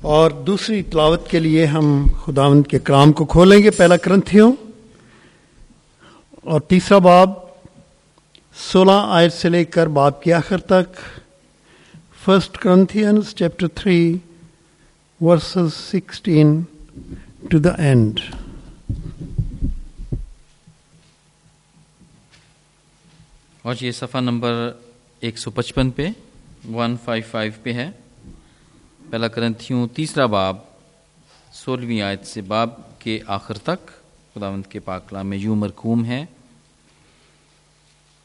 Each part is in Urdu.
اور دوسری تلاوت کے لیے ہم خداوند کے کلام کو کھولیں گے، پہلا کرنتھیوں۔ اور تیسرا باب، سولہ آیت سے لے کر باب کے آخر تک۔ First Corinthians chapter three verses sixteen to the end اور یہ صفحہ نمبر ایک سو پچپن پہ ون فائیو فائیو پہ ہے۔ پہلا کرنتھیوں تیسرا باب، سولہویں آیت سے باب کے آخر تک، خداوند کے پاکلام میں یوں مرکوم ہے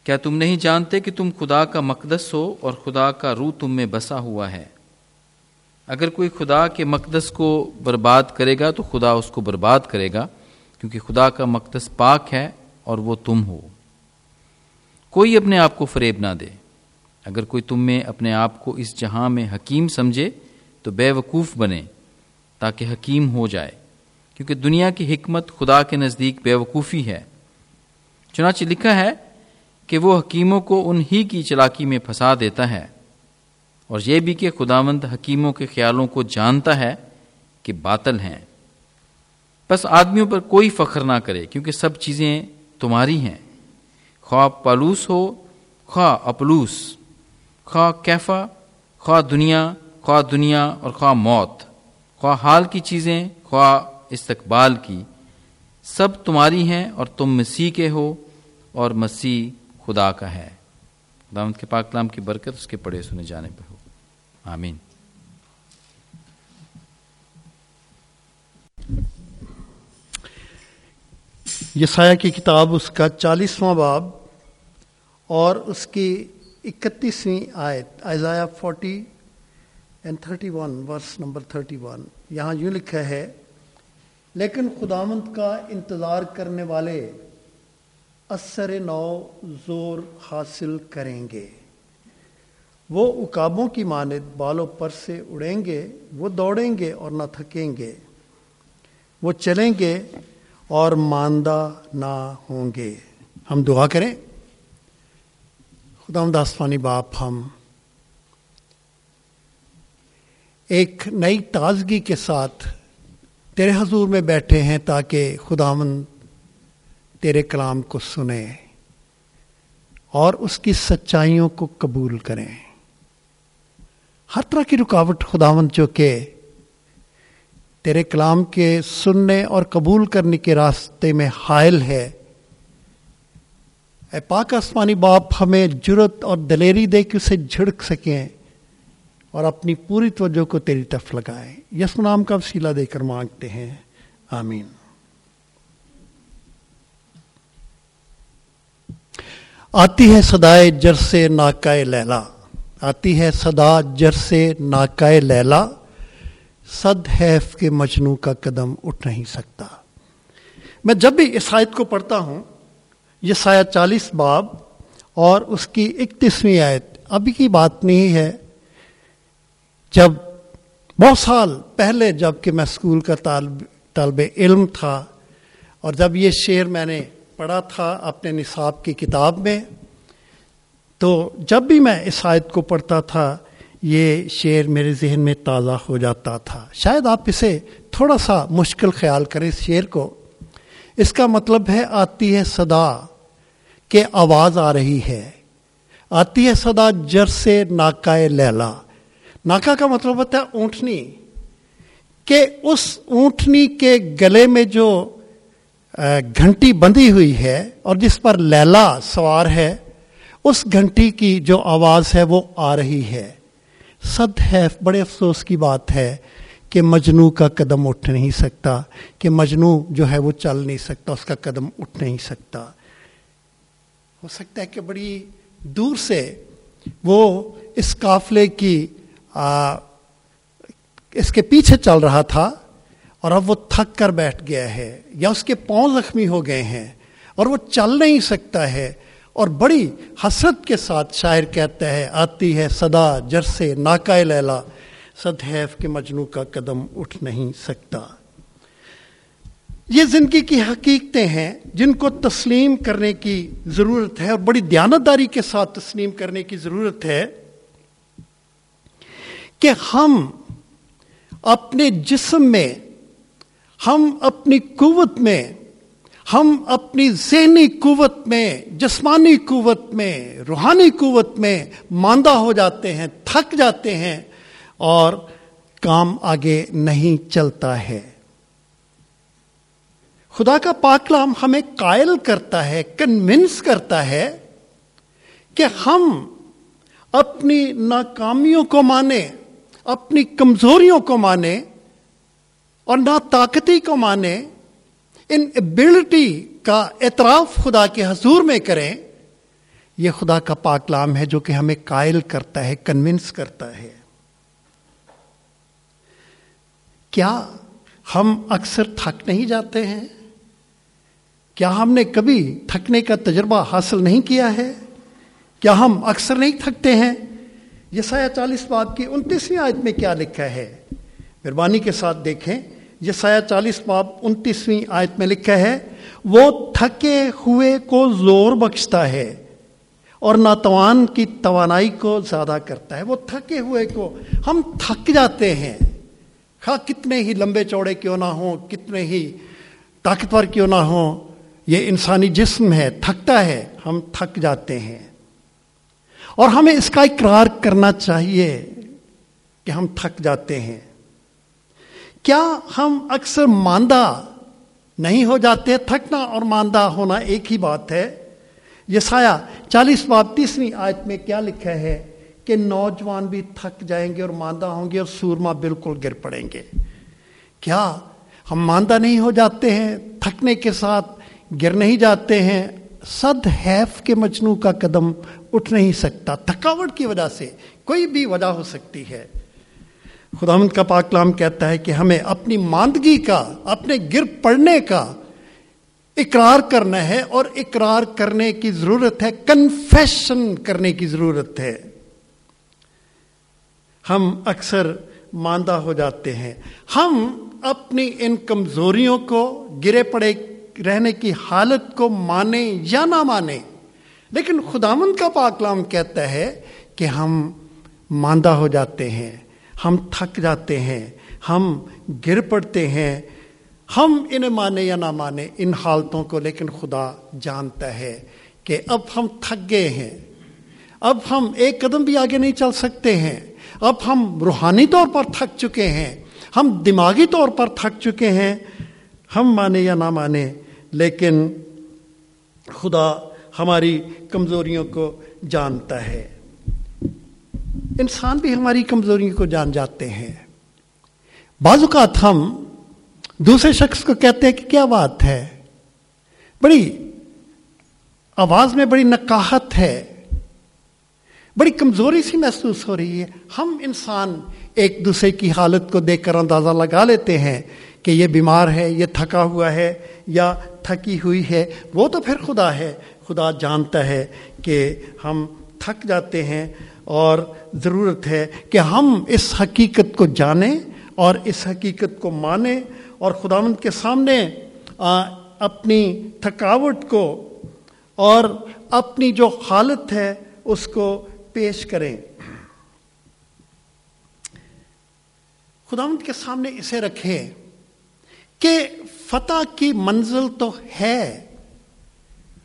کیا تم نہیں جانتے کہ تم خدا کا مقدس ہو اور خدا کا روح تم میں بسا ہوا ہے؟ اگر کوئی خدا کے مقدس کو برباد کرے گا تو خدا اس کو برباد کرے گا، کیونکہ خدا کا مقدس پاک ہے اور وہ تم ہو۔ کوئی اپنے آپ کو فریب نہ دے۔ اگر کوئی تم میں اپنے آپ کو اس جہاں میں حکیم سمجھے تو بے وقوف بنے تاکہ حکیم ہو جائے۔ کیونکہ دنیا کی حکمت خدا کے نزدیک بے وقوفی ہے۔ چنانچہ لکھا ہے کہ وہ حکیموں کو انہی کی چلاکی میں پھنسا دیتا ہے۔ اور یہ بھی کہ خداوند حکیموں کے خیالوں کو جانتا ہے کہ باطل ہیں۔ بس آدمیوں پر کوئی فخر نہ کرے، کیونکہ سب چیزیں تمہاری ہیں۔ خواہ پالوس ہو، خواہ اپلوس، خواہ کیفا، خواہ دنیا خواہ دنیا اور خواہ موت، خواہ حال کی چیزیں، خواہ استقبال کی، سب تمہاری ہیں اور تم مسیح کے ہو اور مسیح خدا کا ہے۔ دامت کے پاکلام کی برکت اس کے پڑھے سنے جانے پہ ہو۔ آمین۔ یسایہ کی کتاب اس کا چالیسواں باب اور اس کی اکتیسویں آیت Isaiah forty and thirty one verse number thirty one یہاں یوں لکھا ہے، لیکن خدامند کا انتظار کرنے والے اثر نو زور حاصل کریں گے۔ وہ اکابوں کی مانند بالوں پر سے اڑیں گے، وہ دوڑیں گے اور نہ تھکیں گے۔ وہ چلیں گے اور ماندہ نہ ہوں گے۔ ہم دعا کریں۔ خدا آسمانی باپ، ہم ایک نئی تازگی کے ساتھ تیرے حضور میں بیٹھے ہیں تاکہ خداون تیرے کلام کو سنیں اور اس کی سچائیوں کو قبول کریں۔ ہر طرح کی رکاوٹ خداون جو کہ تیرے کلام کے سننے اور قبول کرنے کے راستے میں حائل ہے۔ اے پاک آسمانی باپ، ہمیں جرت اور دلیری دے کے اسے جھڑک سکیں۔ اور اپنی پوری توجہ کو تیری طرف لگائیں۔ یس نام کا وسیلہ دے کر مانگتے ہیں۔ آمین۔ آتی ہے سدائے جر سے ناکائے لیلا۔ آتی ہے صدا جر سے ناکائے لیلا۔ صد حیف کے مجنو کا قدم اٹھ نہیں سکتا۔ میں جب بھی اس آیت کو پڑھتا ہوں یہ سایہ چالیس باب اور اس کی اکتیسویں آیت، ابھی کی بات نہیں ہے۔ جب بہت سال پہلے جبکہ میں اسکول کا طالب طالب علم تھا اور جب یہ شعر میں نے پڑھا تھا اپنے نصاب کی کتاب میں، تو جب بھی میں اس آیت کو پڑھتا تھا، یہ شعر میرے ذہن میں تازہ ہو جاتا تھا۔ شاید آپ اسے تھوڑا سا مشکل خیال کریں اس شعر کو۔ اس کا مطلب ہے، آتی ہے صدا کہ آواز آ رہی ہے۔ آتی ہے صدا جر سے ناکائے لیلا۔ ناکا کا مطلب ہوتا ہے اونٹنی، کہ اس اونٹنی کے گلے میں جو گھنٹی بندھی ہوئی ہے اور جس پر لیلا سوار ہے، اس گھنٹی کی جو آواز ہے وہ آ رہی ہے۔ صد ہے، بڑے افسوس کی بات ہے کہ مجنو کا قدم اٹھ نہیں سکتا، کہ مجنو جو ہے وہ چل نہیں سکتا، اس کا قدم اٹھ نہیں سکتا۔ ہو سکتا ہے کہ بڑی دور سے وہ اس قافلے کی اس کے پیچھے چل رہا تھا اور اب وہ تھک کر بیٹھ گیا ہے یا اس کے پاؤں زخمی ہو گئے ہیں اور وہ چل نہیں سکتا ہے اور بڑی حسرت کے ساتھ شاعر کہتا ہے، آتی ہے صدا جرسے ناکائے لیلا، صد حیف کے مجنو کا قدم اٹھ نہیں سکتا۔ یہ زندگی کی حقیقتیں ہیں جن کو تسلیم کرنے کی ضرورت ہے اور بڑی دیانتداری کے ساتھ تسلیم کرنے کی ضرورت ہے۔ کہ ہم اپنے جسم میں، ہم اپنی قوت میں، ہم اپنی ذہنی قوت میں، جسمانی قوت میں، روحانی قوت میں ماندہ ہو جاتے ہیں، تھک جاتے ہیں اور کام آگے نہیں چلتا ہے۔ خدا کا پاکلام ہمیں قائل کرتا ہے کنونس کرتا ہے کہ ہم اپنی ناکامیوں کو مانے اپنی کمزوریوں کو مانے اور نا طاقتی کو مانے، ان ایبلٹی کا اعتراف خدا کے حضور میں کریں، یہ خدا کا پاکلام ہے جو کہ ہمیں قائل کرتا ہے کنونس کرتا ہے۔ کیا ہم اکثر تھک نہیں جاتے ہیں؟ کیا ہم نے کبھی تھکنے کا تجربہ حاصل نہیں کیا ہے؟ کیا ہم اکثر نہیں تھکتے ہیں؟ یہ سایہ چالیس باب کی انتیسویں آیت میں کیا لکھا ہے؟ مہربانی کے ساتھ دیکھیں یہ سایہ چالیس باب انتیسویں آیت میں لکھا ہے، وہ تھکے ہوئے کو زور بخشتا ہے اور ناتوان کی توانائی کو زیادہ کرتا ہے۔ وہ تھکے ہوئے کو، ہم تھک جاتے ہیں۔ ہاں کتنے ہی لمبے چوڑے کیوں نہ ہوں، کتنے ہی طاقتور کیوں نہ ہوں، یہ انسانی جسم ہے، تھکتا ہے، ہم تھک جاتے ہیں۔ اور ہمیں اس کا اقرار کرنا چاہیے کہ ہم تھک جاتے ہیں۔ کیا ہم اکثر ماندہ نہیں ہو جاتے؟ تھکنا اور ماندہ ہونا ایک ہی بات ہے۔ یہ سایہ چالیس باب تیسویں آیت میں کیا لکھا ہے کہ نوجوان بھی تھک جائیں گے اور ماندہ ہوں گے اور سورما بالکل گر پڑیں گے۔ کیا ہم ماندہ نہیں ہو جاتے ہیں؟ تھکنے کے ساتھ گر نہیں جاتے ہیں۔ صد حیف کے مجنو کا قدم اٹھ نہیں سکتا۔ تھکاوٹ کی وجہ سے کوئی بھی وجہ ہو سکتی ہے۔ خدا مند کا پاکلام کہتا ہے کہ ہمیں اپنی ماندگی کا، اپنے گر پڑنے کا اقرار کرنا ہے اور اقرار کرنے کی ضرورت ہے کنفیشن کرنے کی ضرورت ہے۔ ہم اکثر ماندہ ہو جاتے ہیں۔ ہم اپنی ان کمزوریوں کو، گرے پڑے رہنے کی حالت کو مانے یا نہ مانے لیکن خدامند کا پاکلام کہتا ہے کہ ہم ماندہ ہو جاتے ہیں، ہم تھک جاتے ہیں، ہم گر پڑتے ہیں، ہم انہیں مانے یا نہ مانے ان حالتوں کو لیکن خدا جانتا ہے کہ اب ہم تھک گئے ہیں، اب ہم ایک قدم بھی آگے نہیں چل سکتے ہیں، اب ہم روحانی طور پر تھک چکے ہیں، ہم دماغی طور پر تھک چکے ہیں، ہم مانے یا نہ مانے، لیکن خدا ہماری کمزوریوں کو جانتا ہے۔ انسان بھی ہماری کمزوریوں کو جان جاتے ہیں۔ بعض اوقات ہم دوسرے شخص کو کہتے ہیں کہ کیا بات ہے؟ بڑی آواز میں بڑی نکاہت ہے۔ بڑی کمزوری سی محسوس ہو رہی ہے۔ ہم انسان ایک دوسرے کی حالت کو دیکھ کر اندازہ لگا لیتے ہیں کہ یہ بیمار ہے، یہ تھکا ہوا ہے یا تھکی ہوئی ہے۔ وہ تو پھر خدا ہے۔ خدا جانتا ہے کہ ہم تھک جاتے ہیں اور ضرورت ہے کہ ہم اس حقیقت کو جانیں اور اس حقیقت کو مانیں اور خداوند کے سامنے اپنی تھکاوٹ کو اور اپنی جو حالت ہے، اس کو پیش کریں۔ خداوند کے سامنے اسے رکھیں کہ فتح کی منزل تو ہے۔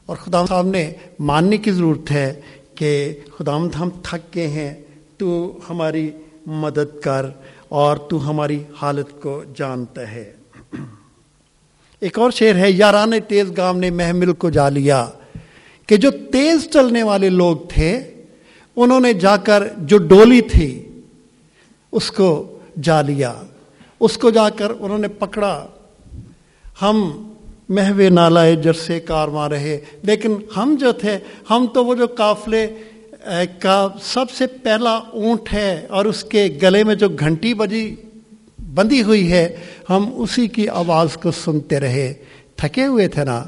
اور خدا سامنے ماننے کی ضرورت ہے کہ خداوند ہم تھک گئے ہیں، تو ہماری مدد کر اور تو ہماری حالت کو جانتا ہے۔ ایک اور شعر ہے، یاران تیز گام نے محمل کو جا لیا، کہ جو تیز چلنے والے لوگ تھے، انہوں نے جا کر جو ڈولی تھی، اس کو جا لیا۔ اس کو جا کر انہوں نے پکڑا۔ ہم محو نالائے جرسے کار ماں رہے۔ لیکن ہم جو تھے، ہم تو وہ جو قافلے کا سب سے پہلا اونٹ ہے اور اس کے گلے میں جو گھنٹی بجی، بندی ہوئی ہے، ہم اسی کی آواز کو سنتے رہے۔ تھکے ہوئے تھے نا۔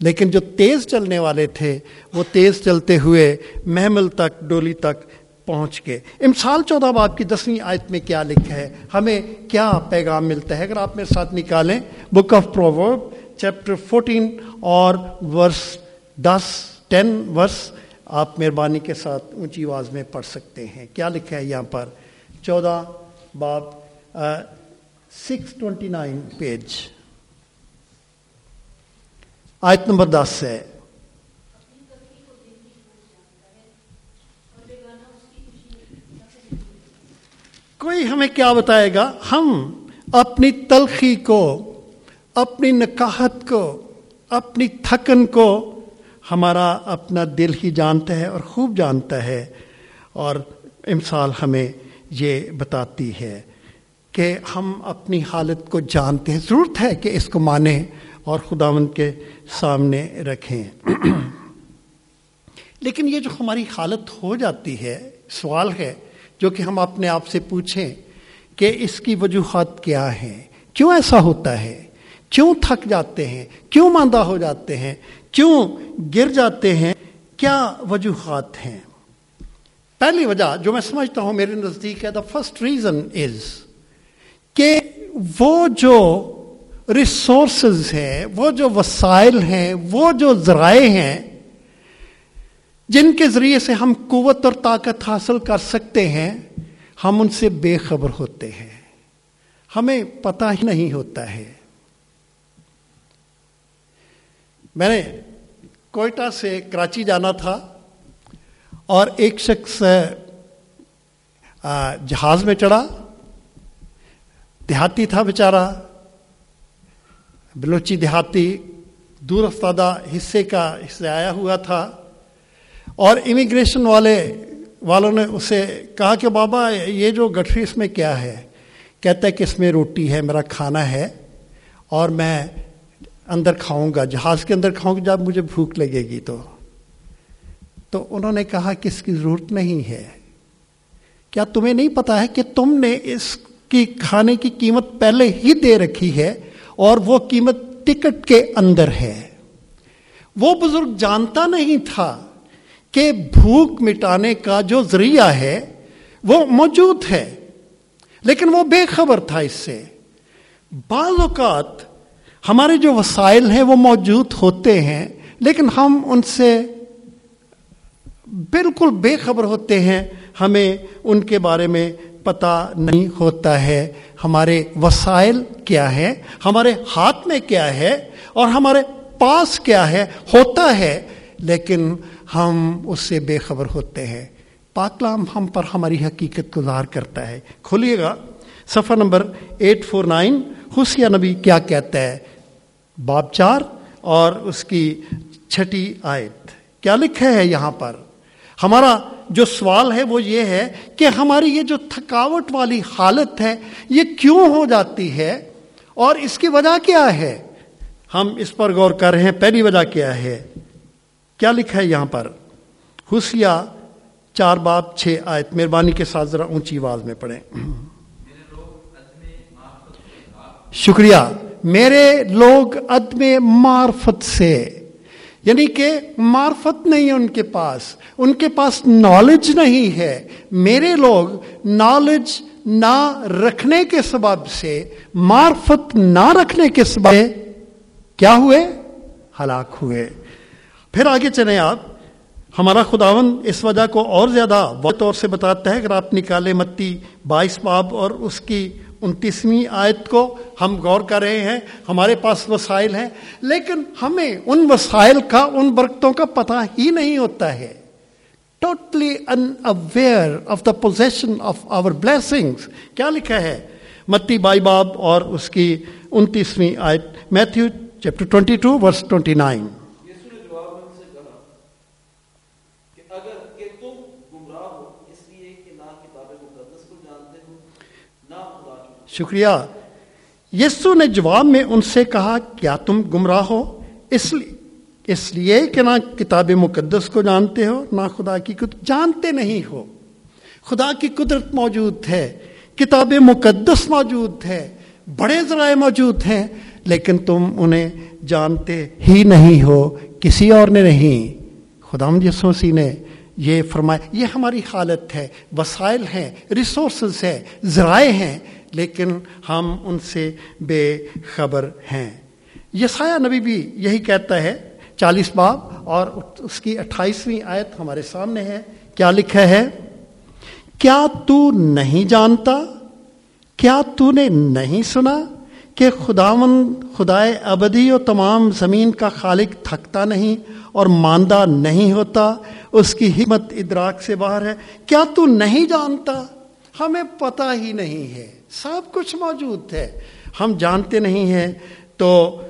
لیکن جو تیز چلنے والے تھے، وہ تیز چلتے ہوئے محمل تک، ڈولی تک پہنچ گئے۔ امسال چودہ باب کی دسویں آیت میں کیا لکھا ہے؟ ہمیں کیا پیغام ملتا ہے؟ اگر آپ میرے ساتھ نکالیں book of proverb chapter fourteen اور ورس دس ٹین ورس آپ مہربانی کے ساتھ اونچی آواز میں پڑھ سکتے ہیں۔ کیا لکھا ہے یہاں پر؟ چودہ باب سکس ٹوینٹی نائن پیج آیت نمبر دس ہے۔ کوئی ہمیں کیا بتائے گا؟ ہم اپنی تلخی کو اپنی نکاہت کو، اپنی تھکن کو ہمارا اپنا دل ہی جانتا ہے اور خوب جانتا ہے۔ اور امثال ہمیں یہ بتاتی ہے کہ ہم اپنی حالت کو جانتے ہیں۔ ضرورت ہے کہ اس کو مانیں اور خداوند کے سامنے رکھیں۔ لیکن یہ جو ہماری حالت ہو جاتی ہے، سوال ہے جو کہ ہم اپنے آپ سے پوچھیں کہ اس کی وجوہات کیا ہیں؟ کیوں ایسا ہوتا ہے؟ کیوں تھک جاتے ہیں؟ کیوں ماندہ ہو جاتے ہیں؟ کیوں گر جاتے ہیں؟ کیا وجوہات ہیں؟ پہلی وجہ جو میں سمجھتا ہوں میرے نزدیک ہے دا فسٹ ریزن از کہ وہ جو ریسورسز ہیں، وہ جو وسائل ہیں، وہ جو ذرائع ہیں، جن کے ذریعے سے ہم قوت اور طاقت حاصل کر سکتے ہیں، ہم ان سے بے خبر ہوتے ہیں۔ ہمیں پتہ ہی نہیں ہوتا ہے۔ میں نے کوئٹہ سے کراچی جانا تھا اور ایک شخص جہاز میں چڑھا، دیہاتی تھا بیچارہ، بلوچی دیہاتی دور افتادہ حصے کا حصے آیا ہوا تھا اور امیگریشن والے والوں نے اسے کہا کہ بابا، یہ جو گٹری اس میں کیا ہے؟ کہتا ہے کہ اس میں روٹی ہے، میرا کھانا ہے اور میں اندر کھاؤں گا، جہاز کے اندر کھاؤں گا، جب مجھے بھوک لگے گی تو۔ تو انہوں نے کہا کہ اس کی ضرورت نہیں ہے۔ کیا تمہیں نہیں پتا ہے کہ تم نے اس کی کھانے کی قیمت پہلے ہی دے رکھی ہے اور وہ قیمت ٹکٹ کے اندر ہے؟ وہ بزرگ جانتا نہیں تھا کہ بھوک مٹانے کا جو ذریعہ ہے وہ موجود ہے، لیکن وہ بے خبر تھا اس سے۔ بعض اوقات ہمارے جو وسائل ہیں وہ موجود ہوتے ہیں، لیکن ہم ان سے بالکل بے خبر ہوتے ہیں، ہمیں ان کے بارے میں پتہ نہیں ہوتا ہے ہمارے وسائل کیا ہے ہمارے ہاتھ میں کیا ہے اور ہمارے پاس کیا ہے، ہوتا ہے، لیکن ہم اس سے بے خبر ہوتے ہیں۔ پاکلام ہم پر ہماری حقیقت کو ظاہر کرتا ہے۔ کھولیے گا، صفحہ نمبر ایٹ فور نائن، خوشیہ نبی کیا کہتا ہے؟ باب چار اور اس کی چھٹی آیت۔ کیا لکھا ہے یہاں پر؟ ہمارا جو سوال ہے وہ یہ ہے کہ ہماری یہ جو تھکاوٹ والی حالت ہے یہ کیوں ہو جاتی ہے اور اس کی وجہ کیا ہے؟ ہم اس پر غور کر رہے ہیں پہلی وجہ کیا ہے؟ کیا لکھا ہے یہاں پر؟ حسیہ چار باب چھ آیت مہربانی کے ساتھ ذرا اونچی آواز میں پڑھیں۔ شکریہ۔ میرے لوگ عدم معرفت سے یعنی کہ معرفت نہیں ہے ان کے پاس، ان کے پاس نالج نہیں ہے۔ میرے لوگ نالج نہ رکھنے کے سبب سے، معرفت نہ رکھنے کے سبب سے کیا ہوئے؟ ہلاک ہوئے۔ پھر آگے چلیں آپ۔ ہمارا خداون اس وجہ کو اور زیادہ طور سے بتاتا ہے۔ اگر آپ نکالے متی بائیس باب اور اس کی انتیسویں آیت کو ہم غور کر رہے ہیں، ہمارے پاس وسائل ہیں، لیکن ہمیں ان وسائل کا، ان برکتوں کا پتہ ہی نہیں ہوتا ہے۔ Totally unaware of the position of our blessings کیا لکھا ہے؟ متی بائی باب اور اس کی انتیسویں آیت، Matthew chapter twenty two verse twenty nine. شکریہ۔ یسو نے جواب میں ان سے کہا، کیا تم گمراہ ہو؟ اس لیے اس لیے کہ نہ کتاب مقدس کو جانتے ہو، نہ خدا کی قدرت جانتے نہیں ہو۔ خدا کی قدرت موجود ہے، کتاب مقدس موجود ہے، بڑے ذرائع موجود ہیں، لیکن تم انہیں جانتے ہی نہیں ہو، کسی اور نے نہیں۔ خدا یسوسی نے یہ فرمایا، یہ ہماری حالت ہے، وسائل ہیں ریسورسز ہیں، ذرائع ہیں۔ لیکن ہم ان سے بے خبر ہیں۔ یسایہ نبی بھی یہی کہتا ہے، چالیس باب اور اس کی اٹھائیسویں آیت ہمارے سامنے ہے۔ کیا لکھا ہے؟ کیا تو نہیں جانتا؟ کیا تو نے نہیں سنا کہ خداون خدائے ابدی و تمام زمین کا خالق تھکتا نہیں اور ماندہ نہیں ہوتا، اس کی ہمت ادراک سے باہر ہے؟ کیا تو نہیں جانتا؟ ہمیں پتہ ہی نہیں ہے۔ سب کچھ موجود ہے۔ ہم جانتے نہیں ہیں، تو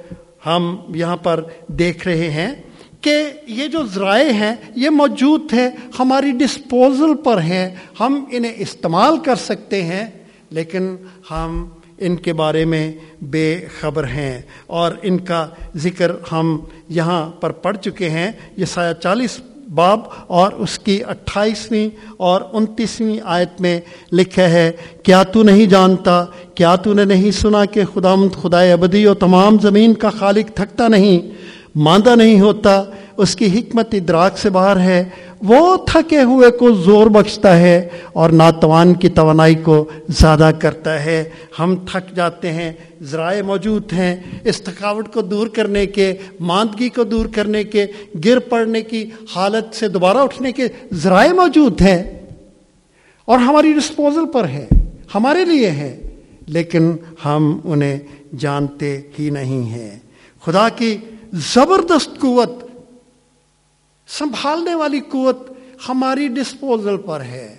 ہم یہاں پر دیکھ رہے ہیں کہ یہ جو ذرائع ہیں، یہ موجود ہے ہماری ڈسپوزل پر ہیں۔ ہم انہیں استعمال کر سکتے ہیں، لیکن ہم ان کے بارے میں بے خبر ہیں۔ اور ان کا ذکر ہم یہاں پر پڑھ چکے ہیں۔ یہ سایہ چالیس باب اور اس کی اٹھائیسویں اور انتیسویں آیت میں لکھا ہے، کیا تو نہیں جانتا، کیا تو نے نہیں سنا کہ خدا مند خدا ابدی اور تمام زمین کا خالق تھکتا نہیں، ماندہ نہیں ہوتا اس کی حکمت ادراک سے باہر ہے، وہ تھکے ہوئے کو زور بخشتا ہے اور ناتوان کی توانائی کو زیادہ کرتا ہے۔ ہم تھک جاتے ہیں، ذرائع موجود ہیں۔ اس تھکاوٹ کو دور کرنے کے، ماندگی کو دور کرنے کے، گر پڑنے کی حالت سے دوبارہ اٹھنے کے ذرائع موجود ہیں۔ اور ہماری ڈسپوزل پر ہے، ہمارے لیے ہے، لیکن ہم انہیں جانتے ہی نہیں ہیں۔ خدا کی زبردست قوت سنبھالنے والی قوت ہماری ڈسپوزل پر ہے۔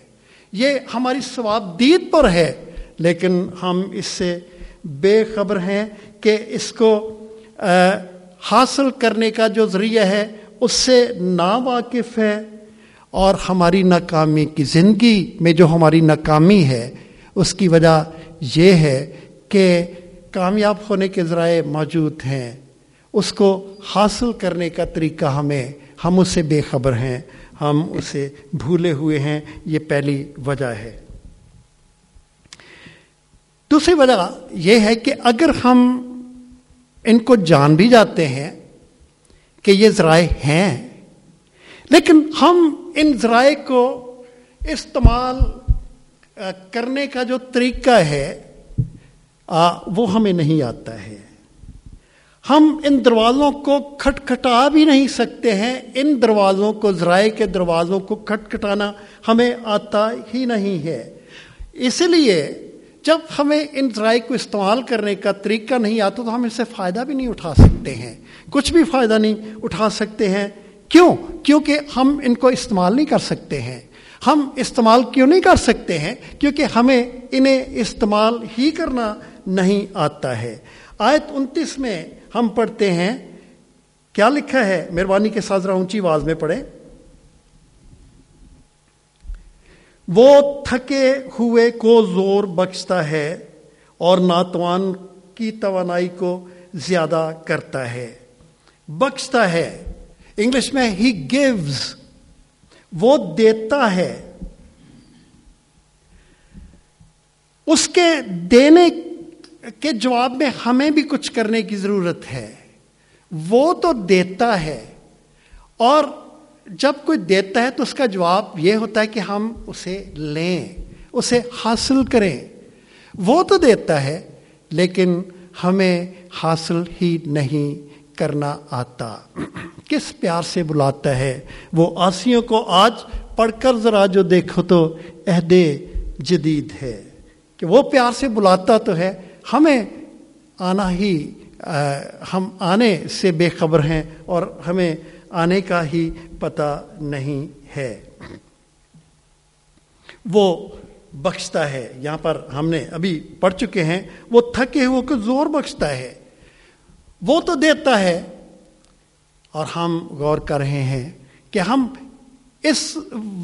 یہ ہماری ثواب دید پر ہے۔ لیکن ہم اس سے بے خبر ہیں کہ اس کو حاصل کرنے کا جو ذریعہ ہے، اس سے نا واقف ہے۔ اور ہماری ناکامی کی زندگی میں جو ہماری ناکامی ہے، اس کی وجہ یہ ہے کہ کامیاب ہونے کے ذرائع موجود ہیں۔ اس کو حاصل کرنے کا طریقہ ہمیں ہم اس سے بے خبر ہیں، ہم اسے بھولے ہوئے ہیں، یہ پہلی وجہ ہے۔ دوسری وجہ یہ ہے کہ اگر ہم ان کو جان بھی جاتے ہیں کہ یہ ذرائع ہیں، لیکن ہم ان ذرائع کو استعمال کرنے کا جو طریقہ ہے وہ ہمیں نہیں آتا ہے۔ ہم ان دروازوں کو کھٹکھٹا بھی نہیں سکتے ہیں۔ ان دروازوں کو، ذرائع کے دروازوں کو کھٹکھٹانا ہمیں آتا ہی نہیں ہے۔ اس لیے جب ہمیں ان ذرائع کو استعمال کرنے کا طریقہ نہیں آتا تو ہم اس سے فائدہ بھی نہیں اٹھا سکتے ہیں۔ کچھ بھی فائدہ نہیں اٹھا سکتے ہیں۔ کیوں؟ کیونکہ ہم ان کو استعمال نہیں کر سکتے ہیں۔ ہم استعمال کیوں نہیں کر سکتے ہیں؟ کیونکہ ہمیں انہیں استعمال ہی کرنا نہیں آتا ہے۔ آیت انتیس میں ہم پڑھتے ہیں، کیا لکھا ہے؟ مہربانی کے ساتھ ذرا اونچی آواز میں پڑھیں۔ وہ تھکے ہوئے کو زور بخشتا ہے اور ناتوان کی توانائی کو زیادہ کرتا ہے۔ بخشتا ہے۔ انگلش میں ہی گیوز وہ دیتا ہے۔ اس کے دینے کے جواب میں ہمیں بھی کچھ کرنے کی ضرورت ہے۔ وہ تو دیتا ہے۔ اور جب کوئی دیتا ہے تو اس کا جواب یہ ہوتا ہے کہ ہم اسے لیں، اسے حاصل کریں۔ وہ تو دیتا ہے، لیکن ہمیں حاصل ہی نہیں کرنا آتا۔ کس پیار سے بلاتا ہے۔ وہ آسیوں کو آج پڑھ کر ذرا جو دیکھو تو عہد جدید ہے۔ کہ وہ پیار سے بلاتا تو ہے ہمیں آنا ہی ہم آنے سے بے خبر ہیں اور ہمیں آنے کا ہی پتہ نہیں ہے۔ وہ بخشتا ہے۔ یہاں پر ہم نے ابھی پڑھ چکے ہیں۔ وہ تھکے ہوئے کو زور بخشتا ہے۔ وہ تو دیتا ہے۔ اور ہم غور کر رہے ہیں کہ ہم اس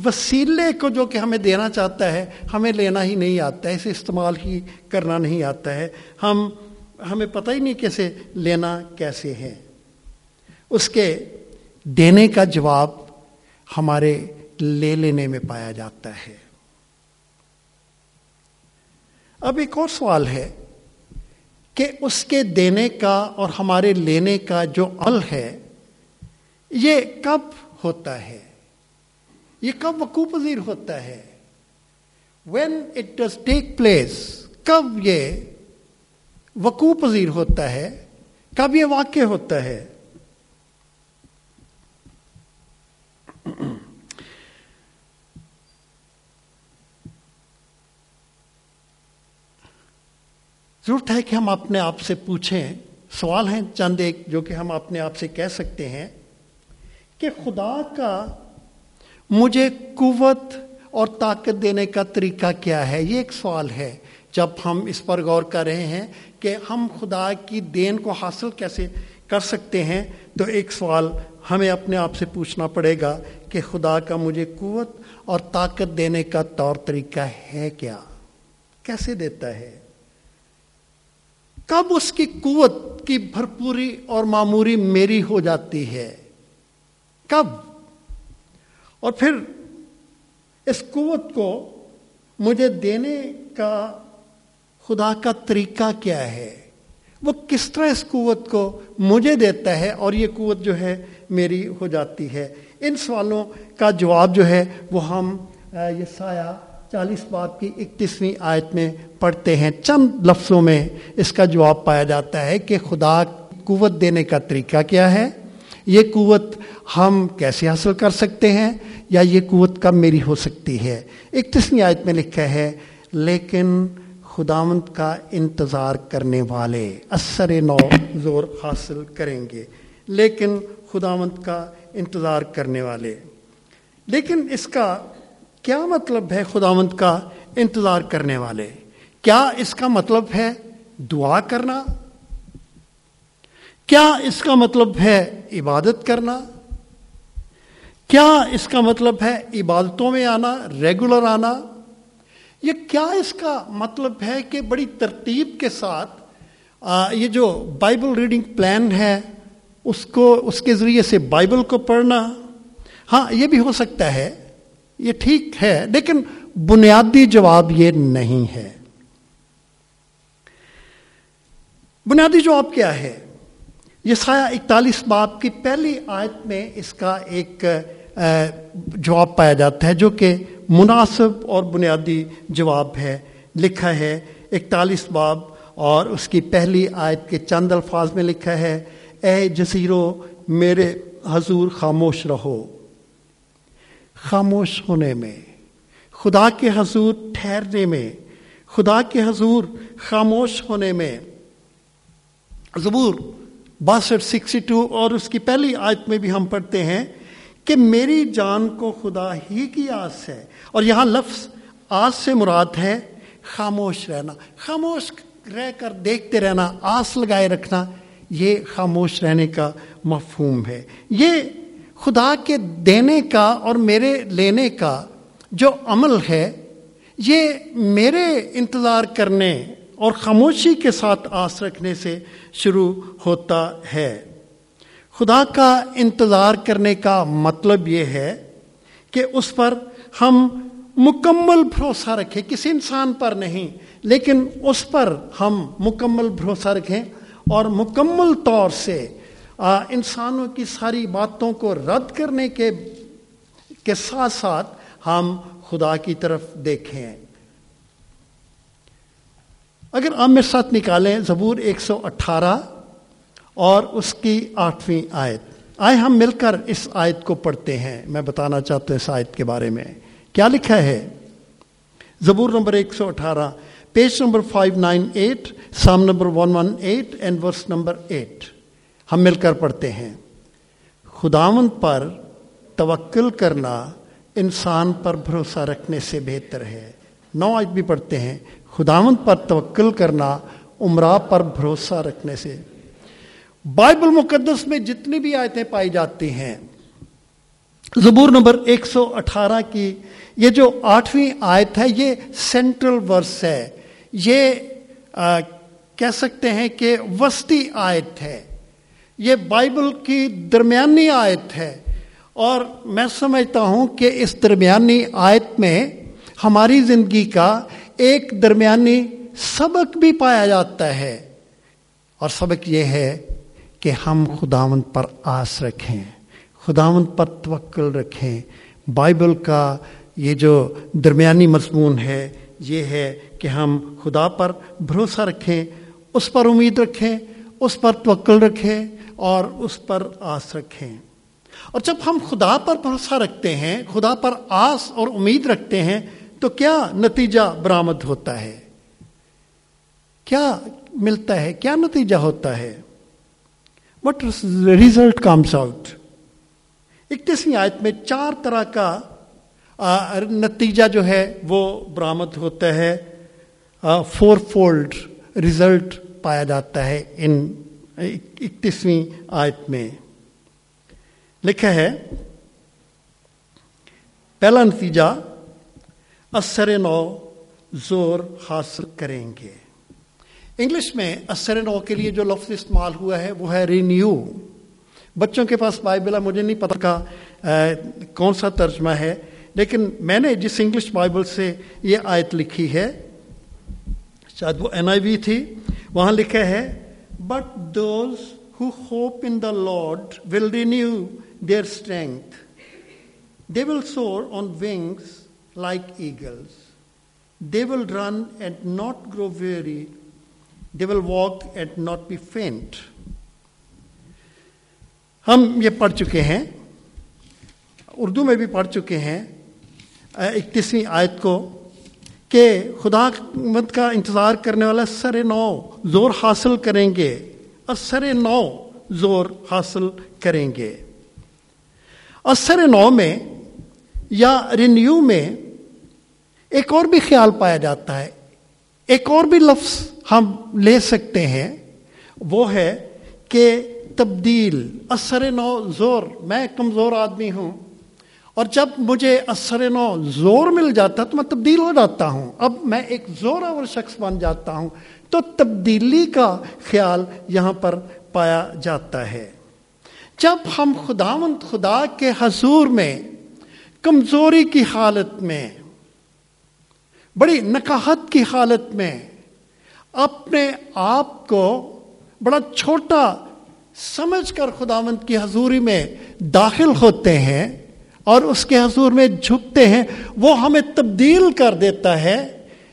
وسیلے کو جو کہ ہمیں دینا چاہتا ہے، ہمیں لینا ہی نہیں آتا ہے، اسے استعمال ہی کرنا نہیں آتا ہے۔ ہم، ہمیں پتہ ہی نہیں کیسے لینا کیسے ہے اس کے دینے کا جواب ہمارے لے لینے میں پایا جاتا ہے۔ اب ایک اور سوال ہے کہ اس کے دینے کا اور ہمارے لینے کا جو عمل ہے، یہ کب ہوتا ہے؟ یہ کب وقوع پذیر ہوتا ہے؟ When it does take place کب یہ وقوع پذیر ہوتا ہے؟ کب یہ واقع ہوتا ہے؟ ضرورت ہے کہ ہم اپنے آپ سے پوچھیں۔ سوال ہیں چند ایک جو کہ ہم اپنے آپ سے کہہ سکتے ہیں کہ خدا کا مجھے قوت اور طاقت دینے کا طریقہ کیا ہے؟ یہ ایک سوال ہے۔ جب ہم اس پر غور کر رہے ہیں کہ ہم خدا کی دین کو حاصل کیسے کر سکتے ہیں، تو ایک سوال ہمیں اپنے آپ سے پوچھنا پڑے گا کہ خدا کا مجھے قوت اور طاقت دینے کا طور طریقہ ہے کیا؟ کیسے دیتا ہے؟ کب اس کی قوت کی بھرپوری اور معموری میری ہو جاتی ہے؟ کب؟ اور پھر اس قوت کو مجھے دینے کا خدا کا طریقہ کیا ہے؟ وہ کس طرح اس قوت کو مجھے دیتا ہے اور یہ قوت جو ہے میری ہو جاتی ہے؟ ان سوالوں کا جواب جو ہے وہ ہم یہ سایہ چالیس باب کی اکتیسویں آیت میں پڑھتے ہیں۔ چند لفظوں میں اس کا جواب پایا جاتا ہے کہ خدا قوت دینے کا طریقہ کیا ہے؟ یہ قوت ہم کیسے حاصل کر سکتے ہیں یا یہ قوت کب میری ہو سکتی ہے؟ اکتیسویں آیت میں لکھا ہے، لیکن خداوند کا انتظار کرنے والے اثر نو زور حاصل کریں گے، لیکن خداوند کا انتظار کرنے والے۔ لیکن اس کا کیا مطلب ہے خداوند کا انتظار کرنے والے؟ کیا اس کا مطلب ہے دعا کرنا؟ کیا اس کا مطلب ہے عبادت کرنا؟ کیا اس کا مطلب ہے عبادتوں میں آنا ریگولر آنا؟ یہ کیا اس کا مطلب ہے کہ بڑی ترتیب کے ساتھ یہ جو بائبل ریڈنگ پلان ہے، اس کو، اس کے ذریعے سے بائبل کو پڑھنا؟ ہاں یہ بھی ہو سکتا ہے، یہ ٹھیک ہے، لیکن بنیادی جواب یہ نہیں ہے۔ بنیادی جواب کیا ہے؟ یہ سایہ اکتالیس باپ کی پہلی آیت میں اس کا ایک جواب پایا جاتا ہے جو کہ مناسب اور بنیادی جواب ہے۔ لکھا ہے، اکتالیس باب اور اس کی پہلی آیت کے چند الفاظ میں لکھا ہے، اے جزیرو، میرے حضور خاموش رہو۔ خاموش ہونے میں، خدا کے حضور ٹھہرنے میں، خدا کے حضور خاموش ہونے میں۔ زبور، باسٹھ، سکسٹی ٹو اور اس کی پہلی آیت میں بھی ہم پڑھتے ہیں کہ میری جان کو خدا ہی کی آس ہے اور یہاں لفظ آس سے مراد ہے خاموش رہنا، خاموش رہ کر دیکھتے رہنا، آس لگائے رکھنا، یہ خاموش رہنے کا مفہوم ہے۔ یہ خدا کے دینے کا اور میرے لینے کا جو عمل ہے، یہ میرے انتظار کرنے اور خاموشی کے ساتھ آس رکھنے سے شروع ہوتا ہے۔ خدا کا انتظار کرنے کا مطلب یہ ہے کہ اس پر ہم مکمل بھروسہ رکھیں، کسی انسان پر نہیں، لیکن اس پر ہم مکمل بھروسہ رکھیں اور مکمل طور سے انسانوں کی ساری باتوں کو رد کرنے کے کے ساتھ ساتھ ہم خدا کی طرف دیکھیں۔ اگر آپ میرے ساتھ نکالیں، زبور ایک سو اٹھارہ اور اس کی آٹھویں آیت۔ آئے ہم مل کر اس آیت کو پڑھتے ہیں۔ میں بتانا چاہتا ہوں اس آیت کے بارے میں۔ کیا لکھا ہے؟ زبور نمبر ایک سو اٹھارہ، page number five nine eight, psalm number one one eight, and verse number eight. ہم مل کر پڑھتے ہیں۔ خداون پر توکل کرنا انسان پر بھروسہ رکھنے سے بہتر ہے۔ نو آج بھی پڑھتے ہیں۔ خداون پر توکل کرنا عمرہ پر بھروسہ رکھنے سے بائبل مقدس میں جتنی بھی آیتیں پائی جاتی ہیں، زبور نمبر ایک سو اٹھارہ کی یہ جو آٹھویں آیت ہے، یہ سینٹرل ورس ہے۔ یہ کہہ سکتے ہیں کہ وسطی آیت ہے۔ یہ بائبل کی درمیانی آیت ہے۔ اور میں سمجھتا ہوں کہ اس درمیانی آیت میں ہماری زندگی کا ایک درمیانی سبق بھی پایا جاتا ہے۔ اور سبق یہ ہے کہ ہم خداون پر آس رکھیں خداون پر توکل رکھیں۔ بائبل کا یہ جو درمیانی مضمون ہے، یہ ہے کہ ہم خدا پر بھروسہ رکھیں، اس پر امید رکھیں، اس پر توکل رکھیں اور اس پر آس رکھیں۔ اور جب ہم خدا پر بھروسہ رکھتے ہیں، خدا پر آس اور امید رکھتے ہیں، تو کیا نتیجہ برآمد ہوتا ہے؟ کیا ملتا ہے؟ کیا نتیجہ ہوتا ہے؟ وٹ ریزلٹ کمس آؤٹ اکتیسویں آیت میں چار طرح کا نتیجہ جو ہے وہ برآمد ہوتا ہے فور فولڈ رزلٹ پایا جاتا ہے ان اکتیسویں آیت میں۔ لکھا ہے، پہلا نتیجہ، اثر نو زور حاصل کریں گے۔ انگلش میں اثر نو کے لیے جو لفظ استعمال ہوا ہے، وہ ہے رینیو بچوں کے پاس بائبل ہے، مجھے نہیں پتا کا کون سا ترجمہ ہے، لیکن میں نے جس انگلش بائبل سے یہ آیت لکھی ہے، شاید وہ این آئی وی تھی، وہاں لکھا ہے but those who hope in the lord will renew their strength they will soar on wings like eagles they will run and not grow weary they will walk and not be faint ہم یہ پڑھ چکے ہیں، اردو میں بھی پڑھ چکے ہیں، اکتیسویں آیت کو، کہ خدا مت کا انتظار کرنے والا سر نو زور حاصل کریں گے، اور سر نو زور حاصل کریں گے۔ اور سر نو میں یا رینیو میں ایک اور بھی خیال پایا جاتا ہے ایک اور بھی لفظ ہم لے سکتے ہیں، وہ ہے کہ تبدیل، اثر نو زور۔ میں کمزور آدمی ہوں اور جب مجھے اثر نو زور مل جاتا تو میں تبدیل ہو جاتا ہوں۔ اب میں ایک زور اور شخص بن جاتا ہوں۔ تو تبدیلی کا خیال یہاں پر پایا جاتا ہے۔ جب ہم خداوند خدا کے حضور میں، کمزوری کی حالت میں بڑی نکاحت کی حالت میں اپنے آپ کو بڑا چھوٹا سمجھ کر خداوند کی حضوری میں داخل ہوتے ہیں اور اس کے حضور میں جھکتے ہیں، وہ ہمیں تبدیل کر دیتا ہے،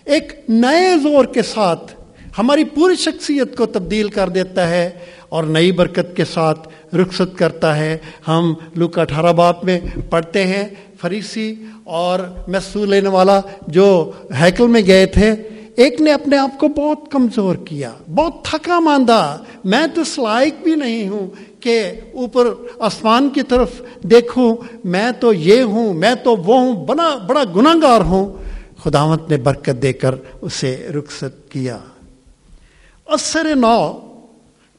ایک نئے زور کے ساتھ ہماری پوری شخصیت کو تبدیل کر دیتا ہے اور نئی برکت کے ساتھ رخصت کرتا ہے۔ ہم لوک اٹھارہ باپ میں پڑھتے ہیں فریسی اور محسوس لینے والا جو ہیکل میں گئے تھے، ایک نے اپنے آپ کو بہت کمزور کیا، بہت تھکا ماندہ۔ میں تو اس لائق بھی نہیں ہوں کہ اوپر آسمان کی طرف دیکھوں۔ میں تو یہ ہوں، میں تو وہ ہوں بنا بڑا گناہ گار ہوں۔ خداوت نے برکت دے کر اسے رخصت کیا۔ اثر نو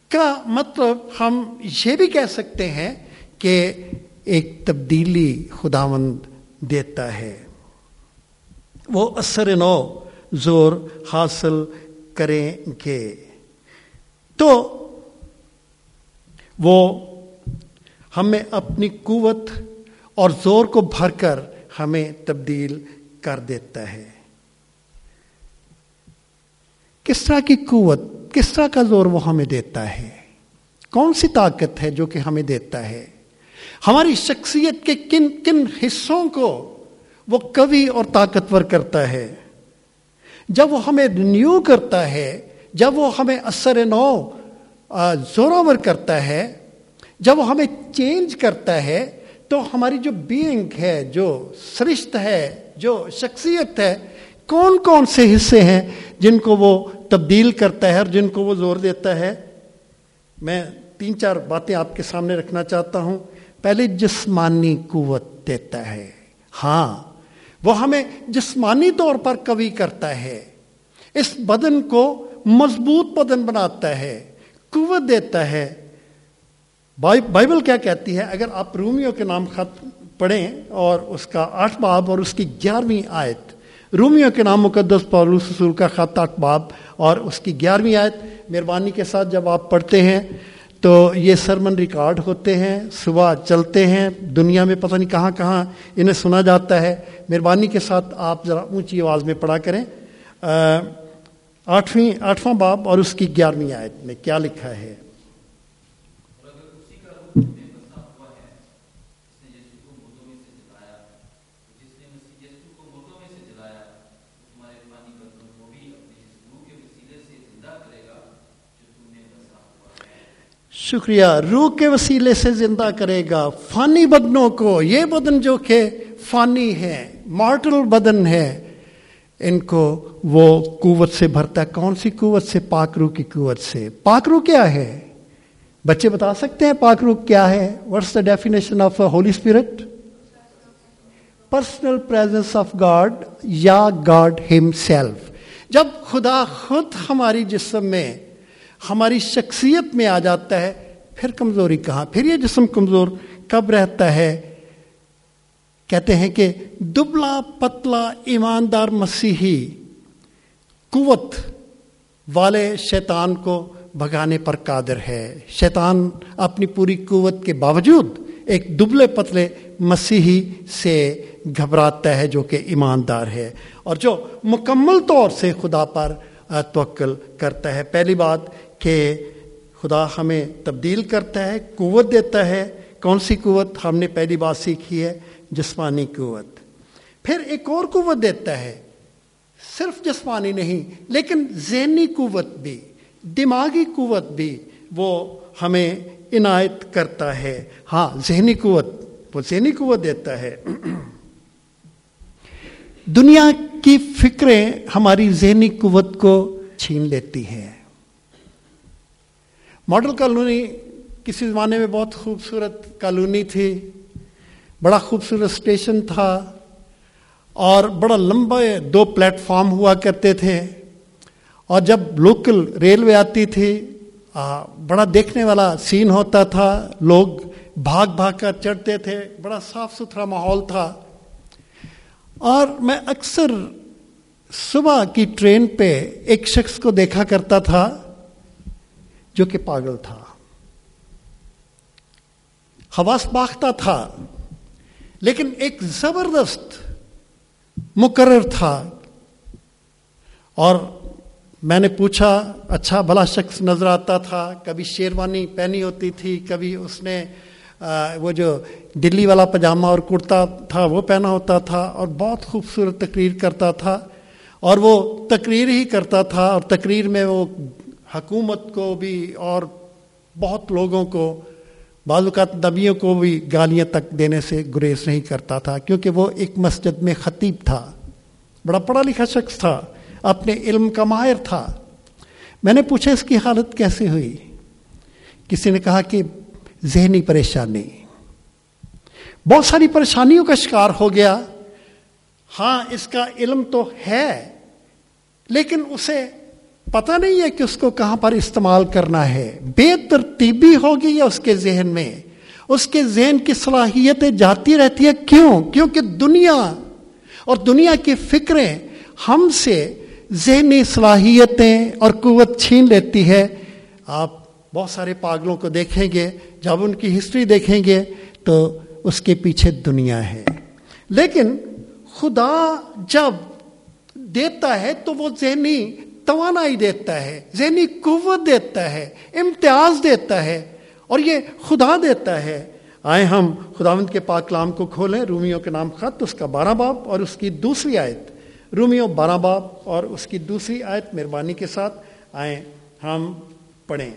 کا مطلب ہم یہ بھی کہہ سکتے ہیں کہ ایک تبدیلی خداوند دیتا ہے۔ وہ اثر نو زور حاصل کریں گے۔ تو وہ ہمیں اپنی قوت اور زور کو بھر کر ہمیں تبدیل کر دیتا ہے۔ کس طرح کی قوت، کس طرح کا زور وہ ہمیں دیتا ہے؟ کون سی طاقت ہے جو کہ ہمیں دیتا ہے؟ ہماری شخصیت کے کن کن حصوں کو وہ کبھی اور طاقتور کرتا ہے۔ جب وہ ہمیں رینیو کرتا ہے، جب وہ ہمیں اثر نو زوراور کرتا ہے، جب وہ ہمیں چینج کرتا ہے، تو ہماری جو بینگ ہے، جو سرشت ہے، جو شخصیت ہے، کون کون سے حصے ہیں جن کو وہ تبدیل کرتا ہے اور جن کو وہ زور دیتا ہے؟ میں تین چار باتیں آپ کے سامنے رکھنا چاہتا ہوں۔ پہلے جسمانی قوت دیتا ہے۔ ہاں وہ ہمیں جسمانی طور پر کبھی کرتا ہے۔ اس بدن کو مضبوط بدن بناتا ہے، قوت دیتا ہے۔ بائبل کیا کہتی ہے؟ اگر آپ رومیو کے نام خط پڑھیں اور اس کا آٹھ باب اور اس کی گیارہویں آیت رومیو کے نام مقدس پولوس رسول کا خط آٹھ باب اور اس کی گیارہویں آیت، مہربانی کے ساتھ جب آپ پڑھتے ہیں تو یہ سرمن ریکارڈ ہوتے ہیں، صبح چلتے ہیں، دنیا میں پتہ نہیں کہاں کہاں انہیں سنا جاتا ہے۔ مہربانی کے ساتھ آپ ذرا اونچی آواز میں پڑھا کریں۔ آٹھویں، آٹھواں باپ اور اس کی گیارہویں آیت میں کیا لکھا ہے؟ شکریہ۔ روح کے وسیلے سے زندہ کرے گا۔ فانی بدنوں کو۔ یہ بدن جو کہ فانی ہے، مارٹل بدن ہے، ان کو وہ قوت سے بھرتا ہے۔ کون سی قوت سے؟ پاکرو کی قوت سے۔ پاکرو کیا ہے؟ بچے بتا سکتے ہیں پاکرو کیا ہے؟ What's the definition of holy spirit personal presence of God یا گاڈ ہم سیلف جب خدا خود ہماری جسم میں ہماری شخصیت میں آ جاتا ہے، پھر کمزوری کہاں؟ پھر یہ جسم کمزور کب رہتا ہے؟ کہتے ہیں کہ دبلا پتلا ایماندار مسیحی قوت والے شیطان کو بھگانے پر قادر ہے۔ شیطان اپنی پوری قوت کے باوجود ایک دبلے پتلے مسیحی سے گھبراتا ہے جو کہ ایماندار ہے۔ اور جو مکمل طور سے خدا پر توکل کرتا ہے۔ پہلی بات کہ خدا ہمیں تبدیل کرتا ہے، قوت دیتا ہے۔ کون سی قوت؟ ہم نے پہلی بات سیکھی ہے، جسمانی قوت۔ پھر ایک اور قوت دیتا ہے۔ صرف جسمانی نہیں، لیکن ذہنی قوت بھی، دماغی قوت بھی وہ ہمیں عنایت کرتا ہے۔ ہاں ذہنی قوت، وہ ذہنی قوت دیتا ہے۔ دنیا کی فکریں ہماری ذہنی قوت کو چھین لیتی ہیں۔ ماڈل کالونی کسی زمانے میں بہت خوبصورت کالونی تھی، بڑا خوبصورت اسٹیشن تھا اور بڑا لمبا دو پلیٹ فارم ہوا کرتے تھے اور جب لوکل ریلوے آتی تھی بڑا دیکھنے والا سین ہوتا تھا، لوگ بھاگ بھاگ کر چڑھتے تھے، بڑا صاف ستھرا ماحول تھا۔ اور میں اکثر صبح کی ٹرین پہ ایک شخص کو دیکھا کرتا تھا۔ جو کہ پاگل تھا۔ حواس باختہ تھا، لیکن ایک زبردست مقرر تھا۔ اور میں نے پوچھا اچھا بھلا شخص نظر آتا تھا، کبھی شیروانی پہنی ہوتی تھی، کبھی اس نے وہ جو دلی والا پاجامہ اور کرتا تھا، وہ پہنا ہوتا تھا اور بہت خوبصورت تقریر کرتا تھا۔ اور وہ تقریر ہی کرتا تھا اور تقریر میں وہ حکومت کو بھی اور بہت لوگوں کو، بعض اوقات نبیوں کو بھی گالیاں تک دینے سے گریز نہیں کرتا تھا، کیونکہ وہ ایک مسجد میں خطیب تھا۔ بڑا پڑھا لکھا شخص تھا، اپنے علم کا ماہر تھا۔ میں نے پوچھا، اس کی حالت کیسے ہوئی؟ کسی نے کہا کہ ذہنی پریشانی۔ بہت ساری پریشانیوں کا شکار ہو گیا۔ ہاں اس کا علم تو ہے، لیکن اسے پتہ نہیں ہے کہ اس کو کہاں پر استعمال کرنا ہے۔ بے ترتیبی ہوگی ہے اس کے ذہن میں۔ اس کے ذہن کی صلاحیتیں جاتی رہتی ہے کیوں؟ کیونکہ دنیا اور دنیا کی فکریں ہم سے ذہنی صلاحیتیں اور قوت چھین لیتی ہے۔ آپ بہت سارے پاگلوں کو دیکھیں گے، جب ان کی ہسٹری دیکھیں گے تو اس کے پیچھے دنیا ہے۔ لیکن خدا جب دیتا ہے تو وہ ذہنی توانائی دیتا ہے، ذہنی قوت دیتا ہے، امتیاز دیتا ہے اور یہ خدا دیتا ہے۔ آئے ہم خداوند کے پاک کلام کو کھولیں، رومیوں کے نام خط، اس کا بارہ باپ اور اس کی دوسری آیت۔ رومیوں بارہ باپ اور اس کی دوسری آیت مہربانی کے ساتھ آئیں، ہم پڑھیں۔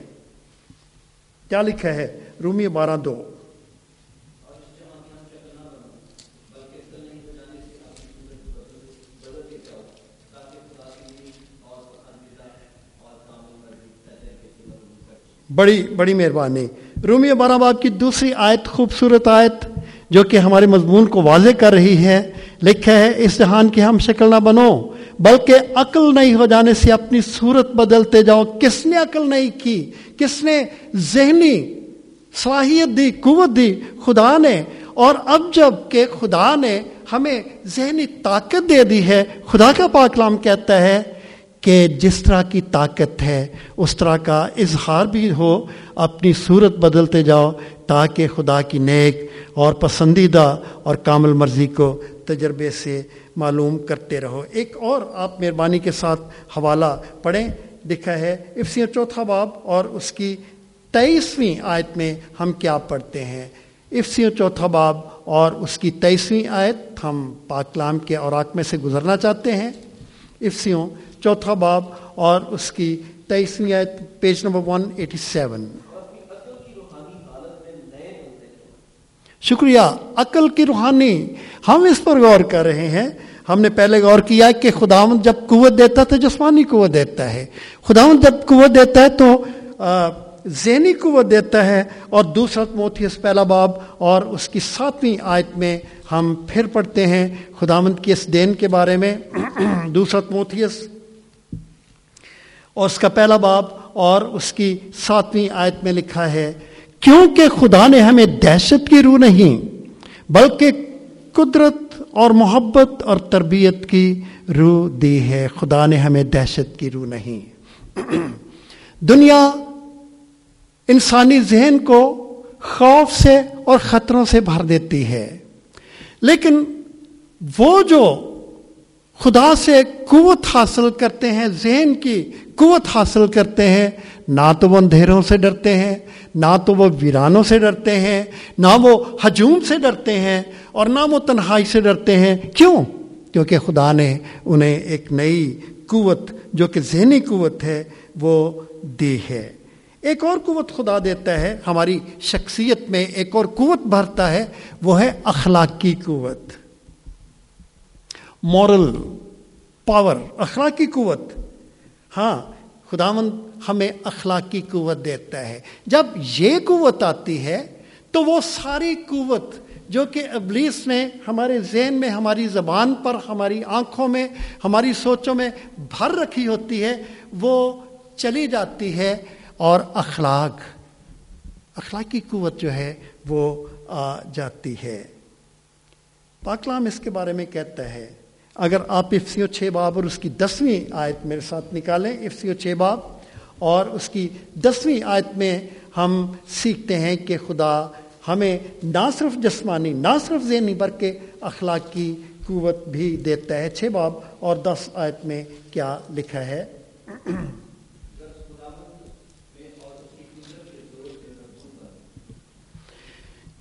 کیا لکھا ہے؟ رومی بارہ دو۔ بڑی بڑی مہربانی۔ رومی بارہ باب کی دوسری آیت خوبصورت آیت جو کہ ہمارے مضمون کو واضح کر رہی ہے، لکھا ہے، اس جہان کی ہم شکل نہ بنو، بلکہ عقل نہیں ہو جانے سے اپنی صورت بدلتے جاؤ۔ کس نے عقل نہیں کی؟ کس نے ذہنی صلاحیت دی، قوت دی؟ خدا نے۔ اور اب جبکہ خدا نے ہمیں ذہنی طاقت دے دی ہے، خدا کا پاکلام کہتا ہے کہ جس طرح کی طاقت ہے، اس طرح کا اظہار بھی ہو، اپنی صورت بدلتے جاؤ تاکہ خدا کی نیک اور پسندیدہ اور کامل مرضی کو تجربے سے معلوم کرتے رہو۔ ایک اور آپ مہربانی کے ساتھ حوالہ پڑھیں۔ دکھا ہے افسی چوتھا باب اور اس کی تیئیسویں آیت میں ہم کیا پڑھتے ہیں۔ افسی چوتھا باب اور اس کی تیئیسویں آیت ہم پاکلام کے اوراق میں سے گزرنا چاہتے ہیں۔ افسیوں چوتھا باب اور اس کی تیئیسویں آیت page number one eighty seven. شکریہ، عقل کی روحانی، ہم اس پر غور کر رہے ہیں۔ ہم نے پہلے غور کیا کہ خداون جب قوت دیتا تو جسمانی قوت دیتا ہے۔ خداون جب قوت دیتا ہے تو ذہنی قوت دیتا ہے۔ اور دوسرا موتھیس پہلا باب اور اس کی ساتویں آیت میں ہم پھر پڑھتے ہیں خداوند کی اس دین کے بارے میں۔ دوسرا موتھیس اور اس کا پہلا باب اور اس کی ساتویں آیت میں لکھا ہے، کیونکہ خدا نے ہمیں دہشت کی روح نہیں، بلکہ قدرت اور محبت اور تربیت کی روح دی ہے۔ خدا نے ہمیں دہشت کی روح نہیں۔ دنیا انسانی ذہن کو خوف سے اور خطروں سے بھر دیتی ہے، لیکن وہ جو خدا سے قوت حاصل کرتے ہیں، ذہن کی قوت حاصل کرتے ہیں۔ نہ تو وہ اندھیروں سے ڈرتے ہیں، نہ تو وہ ویرانوں سے ڈرتے ہیں، نہ وہ ہجوم سے ڈرتے ہیں اور نہ وہ تنہائی سے ڈرتے ہیں۔ کیوں؟ کیونکہ خدا نے انہیں ایک نئی قوت، جو کہ ذہنی قوت ہے، وہ دی ہے۔ ایک اور قوت خدا دیتا ہے، ہماری شخصیت میں ایک اور قوت بھرتا ہے، وہ ہے اخلاقی قوت۔ مورل پاور اخلاقی قوت ہاں خداوند ہمیں اخلاقی قوت دیتا ہے۔ جب یہ قوت آتی ہے، تو وہ ساری قوت جو کہ ابلیس نے ہمارے ذہن میں، ہماری زبان پر، ہماری آنکھوں میں، ہماری سوچوں میں بھر رکھی ہوتی ہے، وہ چلی جاتی ہے۔ اور اخلاق، اخلاقی قوت جو ہے، وہ آ جاتی ہے۔ پاکلام اس کے بارے میں کہتا ہے اگر آپ افسیو چھ باب اور اس کی دسویں آیت میرے ساتھ نکالیں افسیو چھ باب اور اس کی دسویں آیت میں ہم سیکھتے ہیں کہ خدا ہمیں نہ صرف جسمانی، نہ صرف ذہنی، بلکہ اخلاق کی قوت بھی دیتا ہے۔ چھ باب اور دس آیت میں کیا لکھا ہے؟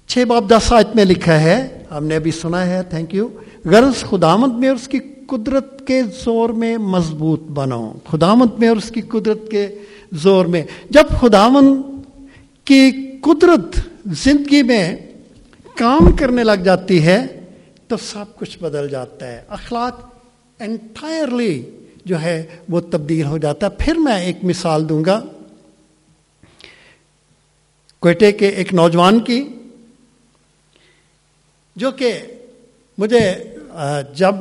چھ باب دس آیت میں لکھا ہے، ہم نے ابھی سنا ہے تھینک یو غرض خدامت میں اور اس کی قدرت کے زور میں مضبوط بناؤ۔ خدامت میں اور اس کی قدرت کے زور میں۔ جب خداون کی قدرت زندگی میں کام کرنے لگ جاتی ہے تو سب کچھ بدل جاتا ہے۔ اخلاق انٹائرلی جو ہے، وہ تبدیل ہو جاتا ہے۔ پھر میں ایک مثال دوں گا۔ کوئٹے کے ایک نوجوان کی، جو کہ مجھے جب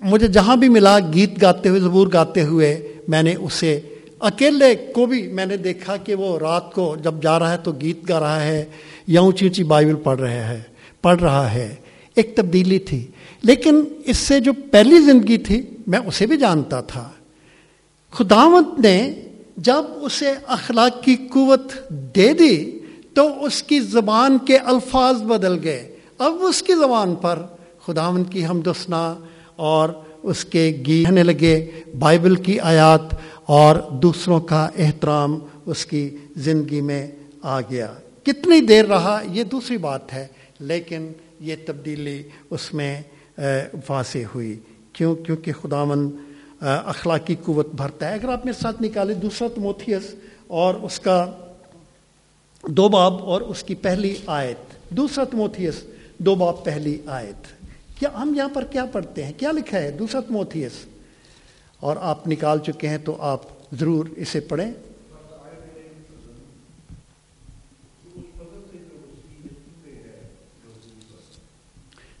مجھے جہاں بھی ملا گیت گاتے ہوئے زبور گاتے ہوئے میں نے اسے اکیلے کو بھی میں نے دیکھا کہ وہ رات کو جب جا رہا ہے تو گیت گا رہا ہے یا اونچی اونچی بائبل پڑھ رہے ہے، پڑھ رہا ہے، ایک تبدیلی تھی۔ لیکن اس سے جو پہلی زندگی تھی، میں اسے بھی جانتا تھا۔ خداوت نے جب اسے اخلاق کی قوت دے دی تو اس کی زبان کے الفاظ بدل گئے۔ اب اس کی زبان پر خداون کی ہم دسنا اور اس کے گینے لگے بائبل کی آیات اور دوسروں کا احترام اس کی زندگی میں آ گیا۔ کتنی دیر رہا یہ دوسری بات ہے، لیکن یہ تبدیلی اس میں واضح ہوئی۔ کیوں؟ کیونکہ خداون اخلاقی قوت بھرتا ہے۔ اگر آپ میرے ساتھ نکالے دوسرا تموتھیس اور اس کا دو باب اور اس کی پہلی آیت۔ دوسرا تموتھیس دو باب پہلی آیت۔ کیا ہم یہاں پر کیا پڑھتے ہیں؟ کیا لکھا ہے؟ دوسرا موتھیس اور آپ نکال چکے ہیں تو آپ ضرور اسے پڑھیں۔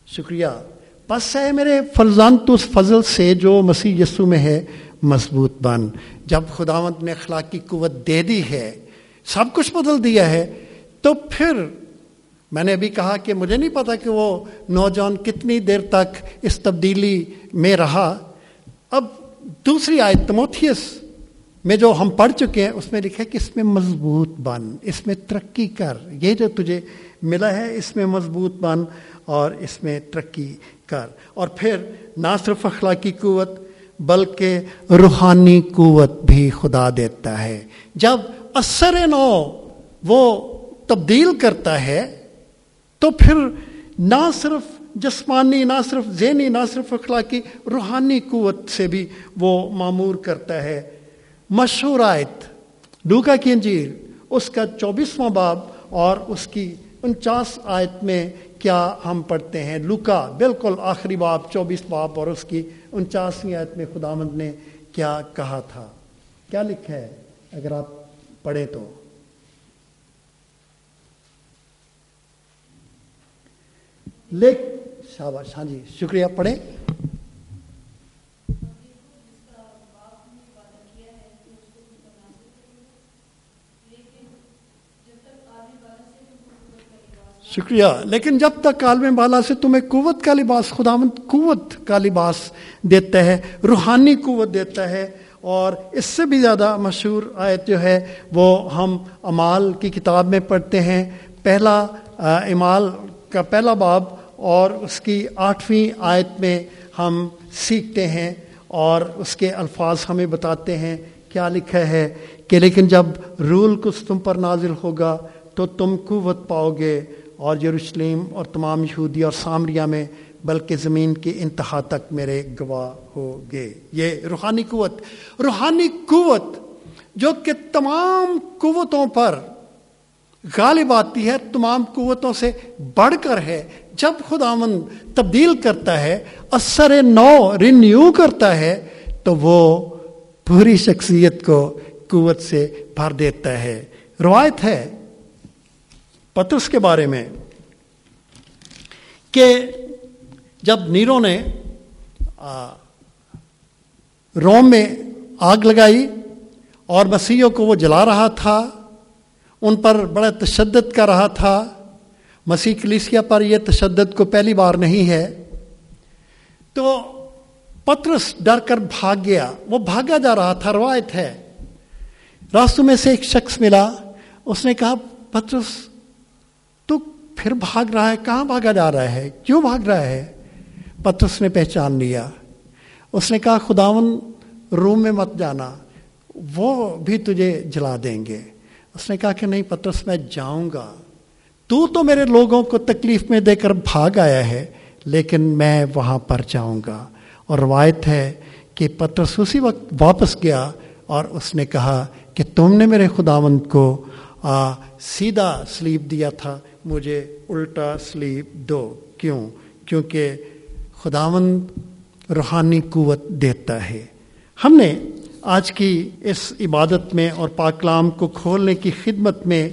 شکریہ۔ پس ہے میرے فرزان تو اس فضل سے جو مسیح یسو میں ہے مضبوط بن۔ جب خداوت نے اخلاقی قوت دے دی ہے، سب کچھ بدل دیا ہے، تو پھر میں نے ابھی کہا کہ مجھے نہیں پتا کہ وہ نوجوان کتنی دیر تک اس تبدیلی میں رہا۔ اب دوسری آئے تموتھیس میں جو ہم پڑھ چکے ہیں، اس میں لکھا کہ اس میں مضبوط بن، اس میں ترقی کر۔ یہ جو تجھے ملا ہے، اس میں مضبوط بن اور اس میں ترقی کر۔ اور پھر، نہ صرف اخلاقی قوت، بلکہ روحانی قوت بھی خدا دیتا ہے۔ جب اثر نو وہ تبدیل کرتا ہے تو پھر نہ صرف جسمانی، نہ صرف ذہنی، نہ صرف اخلاقی، روحانی قوت سے بھی وہ معمور کرتا ہے۔ مشہور آیت، ڈوکا کی انجیر اس کا چوبیسواں باب اور اس کی انچاس آیت میں کیا ہم پڑھتے ہیں۔ لکا بالکل آخری باب، چوبیس باب اور اس کی انچاسویں آیت میں خدا مند نے کیا کہا تھا۔ کیا لکھا ہے؟ اگر آپ پڑھیں تو۔ لیک شاباش ہاں جی شکریہ، پڑھیں۔ شکریہ، لیکن جب تک عالم بالا سے تمہیں قوت کا لباس خدا قوت کا لباس دیتا ہے، روحانی قوت دیتا ہے، اور اس سے بھی زیادہ مشہور آیت جو ہے، وہ ہم امال کی کتاب میں پڑھتے ہیں۔ پہلا امال کا پہلا باب اور اس کی آٹھویں آیت میں ہم سیکھتے ہیں اور اس کے الفاظ ہمیں بتاتے ہیں کیا لکھا ہے کہ لیکن جب رول کچھ تم پر نازل ہوگا تو تم قوت پاؤ گے اور یروشلم اور تمام یہودی اور سامریہ میں بلکہ زمین کی انتہا تک میرے گواہ ہو گئے یہ روحانی قوت روحانی قوت جو کہ تمام قوتوں پر غالب آتی ہے، تمام قوتوں سے بڑھ کر ہے جب خداون تبدیل کرتا ہے، اثر نو رینیو کرتا ہے، تو وہ پوری شخصیت کو قوت سے بھر دیتا ہے۔ روایت ہے پترس کے بارے میں کہ جب نیرو نے روم میں آگ لگائی اور مسیحوں کو وہ جلا رہا تھا، ان پر بڑا تشدد کر رہا تھا۔ مسیح کلیسیا پر یہ تشدد کو پہلی بار نہیں ہے، تو پترس ڈر کر بھاگ گیا۔ وہ بھاگا جا رہا تھا، روایت ہے۔ راستوں میں سے ایک شخص ملا۔ اس نے کہا، پترس، تو پھر بھاگ رہا ہے، کہاں بھاگا جا رہا ہے؟ کیوں بھاگ رہا ہے؟ پترس نے پہچان لیا۔ اس نے کہا، خداون، روم میں مت جانا، وہ بھی تجھے جلا دیں گے۔ اس نے کہا کہ نہیں، پترس، میں جاؤں گا۔ تو تو میرے لوگوں کو تکلیف میں دے کر بھاگ آیا ہے لیکن میں وہاں پر جاؤں گا۔ اور روایت ہے کہ پترس اسی وقت واپس گیا اور اس نے کہا کہ تم نے میرے خداوند کو آ, سیدھا سلیپ دیا تھا مجھے الٹا سلیپ دو۔ کیوں؟ کیونکہ خداوند روحانی قوت دیتا ہے۔ ہم نے آج کی اس عبادت میں اور پاکلام کو کھولنے کی خدمت میں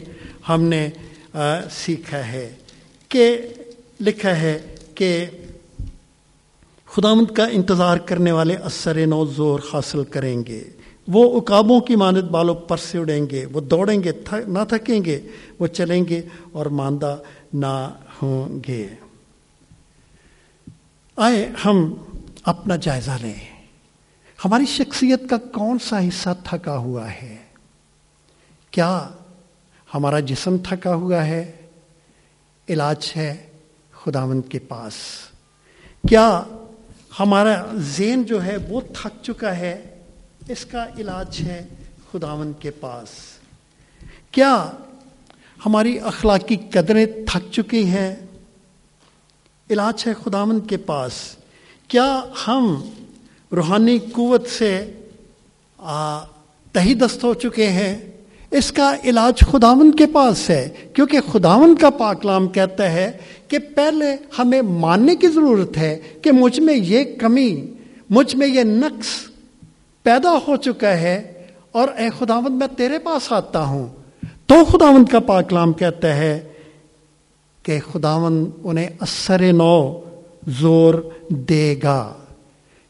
ہم نے سیکھا ہے کہ لکھا ہے کہ خدامند کا انتظار کرنے والے اثر نو زور حاصل کریں گے۔ وہ اکابوں کی مانت بالوں پر سے اڑیں گے، وہ دوڑیں گے نہ تھکیں گے، وہ چلیں گے اور ماندہ نہ ہوں گے۔ آئے، ہم اپنا جائزہ لیں۔ ہماری شخصیت کا کون سا حصہ تھکا ہوا ہے؟ کیا ہمارا جسم تھکا ہوا ہے، علاج ہے خداوند کے پاس۔ کیا ہمارا ذہن جو ہے وہ تھک چکا ہے؟ اس کا علاج ہے خداوند کے پاس۔ کیا ہماری اخلاقی قدریں تھک چکی ہیں؟ علاج ہے خداوند کے پاس۔ کیا ہم روحانی قوت سے تہی دست ہو چکے ہیں؟ اس کا علاج خداون کے پاس ہے، کیونکہ خداون کا پاکلام کہتا ہے کہ پہلے ہمیں ماننے کی ضرورت ہے کہ مجھ میں یہ کمی، مجھ میں یہ نقص پیدا ہو چکا ہے اور اے خداوند میں تیرے پاس آتا ہوں۔ تو خداوند کا پاکلام کہتا ہے کہ خداون انہیں اثر نو زور دے گا۔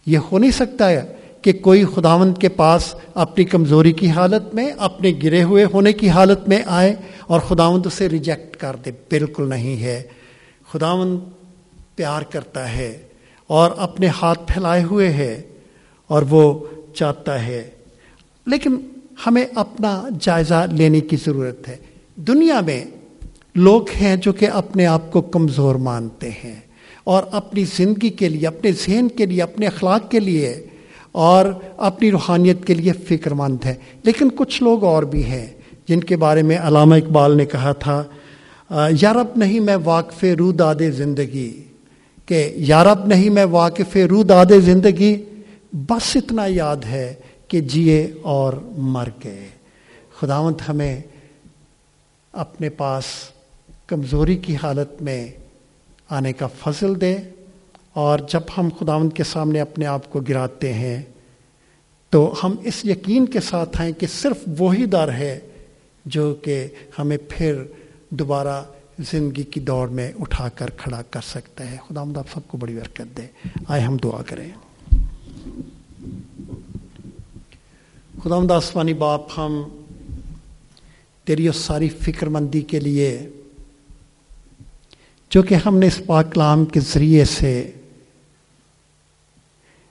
یہ ہو نہیں سکتا ہے۔ کہ کوئی خداوند کے پاس اپنی کمزوری کی حالت میں، اپنے گرے ہوئے ہونے کی حالت میں آئے اور خداوند اسے ریجیکٹ کر دے۔ بالکل نہیں ہے۔ خداوند پیار کرتا ہے اور اپنے ہاتھ پھیلائے ہوئے ہے اور وہ چاہتا ہے۔ لیکن ہمیں اپنا جائزہ لینے کی ضرورت ہے۔ دنیا میں لوگ ہیں جو کہ اپنے آپ کو کمزور مانتے ہیں اور اپنی زندگی کے لیے، اپنے ذہن کے لیے، اپنے اخلاق کے لیے اور اپنی روحانیت کے لیے فکر مند ہے۔ لیکن کچھ لوگ اور بھی ہیں جن کے بارے میں علامہ اقبال نے کہا تھا یارب نہیں میں واقف رو داد زندگی۔ کہ یارب نہیں میں واقف رو داد زندگی، بس اتنا یاد ہے کہ جیے اور مر گئے۔ خداونت ہمیں اپنے پاس کمزوری کی حالت میں آنے کا فضل دے۔ اور جب ہم خداوند کے سامنے اپنے آپ کو گراتے ہیں، تو ہم اس یقین کے ساتھ آئیں کہ صرف وہی در ہے جو کہ ہمیں پھر دوبارہ زندگی کی دوڑ میں اٹھا کر کھڑا کر سکتا ہے۔ خدا مد آپ سب کو بڑی برکت دے۔ آئے ہم دعا کریں۔ خدا مد آسمانی باپ، ہم تیری اس ساری فکر مندی کے لیے، جو کہ ہم نے اس پاکلام کے ذریعے سے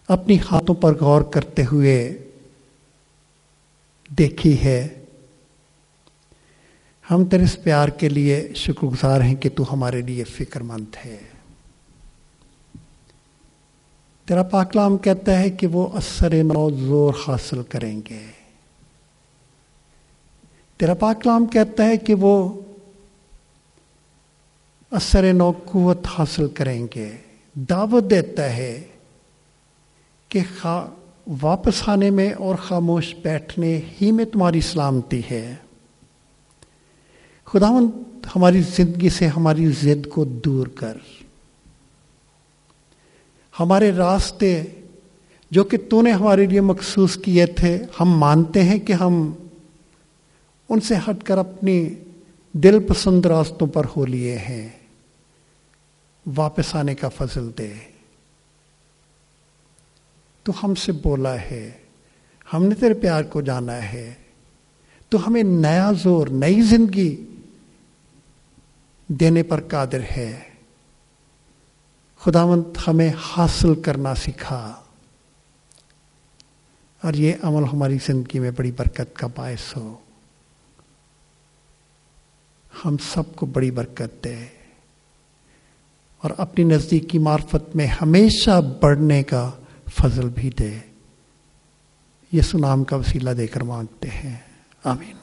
اپنی ہاتھوں پر غور کرتے ہوئے دیکھی ہے۔ ہم تیرے اس پیار کے لیے شکر گزار ہیں کہ تو ہمارے لیے فکر مند ہے۔ تیرا پاکلام کہتا ہے کہ وہ اثر نو زور حاصل کریں گے۔ تیرا پاکلام کہتا ہے کہ وہ اثر نو قوت حاصل کریں گے۔ دعوت دیتا ہے کہ واپس آنے میں اور خاموش بیٹھنے ہی میں تمہاری سلامتی ہے۔ خدا ہماری زندگی سے ہماری ضد کو دور کر۔ ہمارے راستے جو کہ تو نے ہمارے لیے مخصوص کیے تھے، ہم مانتے ہیں کہ ہم ان سے ہٹ کر اپنی دل پسند راستوں پر ہو لیے ہیں۔ واپس آنے کا فضل دے۔ تو ہم سے بولا ہے، ہم نے تیرے پیار کو جانا ہے۔ تو ہمیں نیا زور، نئی زندگی دینے پر قادر ہے۔ خداوند ہمیں حاصل کرنا سکھا۔ اور یہ عمل ہماری زندگی میں بڑی برکت کا باعث ہو۔ ہم سب کو بڑی برکت دے۔ اور اپنی نزدیکی معرفت میں ہمیشہ بڑھنے کا فضل بھی دے۔ یہ سنام کا وسیلہ دے کر مانگتے ہیں۔ آمین۔